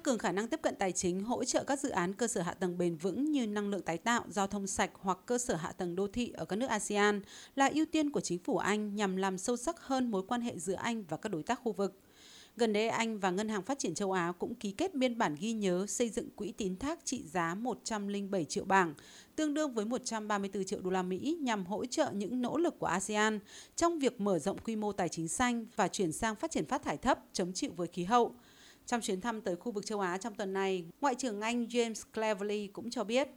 tăng cường khả năng tiếp cận tài chính, hỗ trợ các dự án cơ sở hạ tầng bền vững như năng lượng tái tạo, giao thông sạch hoặc cơ sở hạ tầng đô thị ở các nước ASEAN là ưu tiên của chính phủ Anh nhằm làm sâu sắc hơn mối quan hệ giữa Anh và các đối tác khu vực. Gần đây, Anh và Ngân hàng Phát triển châu Á cũng ký kết biên bản ghi nhớ xây dựng quỹ tín thác trị giá 107 triệu bảng, tương đương với 134 triệu đô la Mỹ nhằm hỗ trợ những nỗ lực của ASEAN trong việc mở rộng quy mô tài chính xanh và chuyển sang phát triển phát thải thấp, chống chịu với khí hậu. Trong chuyến thăm tới khu vực châu Á trong tuần này, Ngoại trưởng Anh James Cleverly cũng cho biết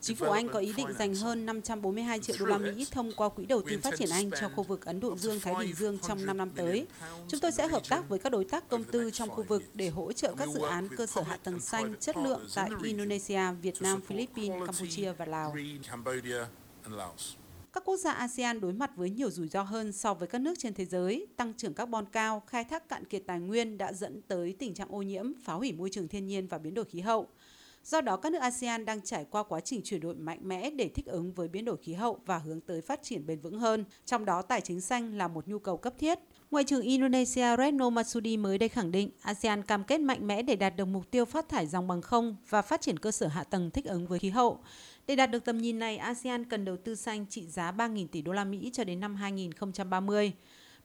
Chính phủ Anh có ý định dành hơn 542 triệu đô la Mỹ thông qua Quỹ đầu tư phát triển Anh cho khu vực Ấn Độ Dương-Thái Bình Dương trong 5 năm tới. Chúng tôi sẽ hợp tác với các đối tác công tư trong khu vực để hỗ trợ các dự án cơ sở hạ tầng xanh chất lượng tại Indonesia, Việt Nam, Philippines, Campuchia và Lào. Các quốc gia ASEAN đối mặt với nhiều rủi ro hơn so với các nước trên thế giới. Tăng trưởng carbon cao, khai thác cạn kiệt tài nguyên đã dẫn tới tình trạng ô nhiễm, phá hủy môi trường thiên nhiên và biến đổi khí hậu. Do đó, các nước ASEAN đang trải qua quá trình chuyển đổi mạnh mẽ để thích ứng với biến đổi khí hậu và hướng tới phát triển bền vững hơn. Trong đó, tài chính xanh là một nhu cầu cấp thiết. Ngoại trưởng Indonesia Retno Marsudi mới đây khẳng định ASEAN cam kết mạnh mẽ để đạt được mục tiêu phát thải dòng bằng không và phát triển cơ sở hạ tầng thích ứng với khí hậu. Để đạt được tầm nhìn này, ASEAN cần đầu tư xanh trị giá 3.000 tỷ đô la Mỹ cho đến năm 2030.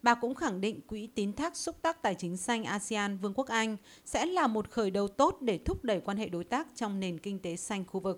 Bà cũng khẳng định quỹ tín thác xúc tác tài chính xanh ASEAN Vương quốc Anh sẽ là một khởi đầu tốt để thúc đẩy quan hệ đối tác trong nền kinh tế xanh khu vực.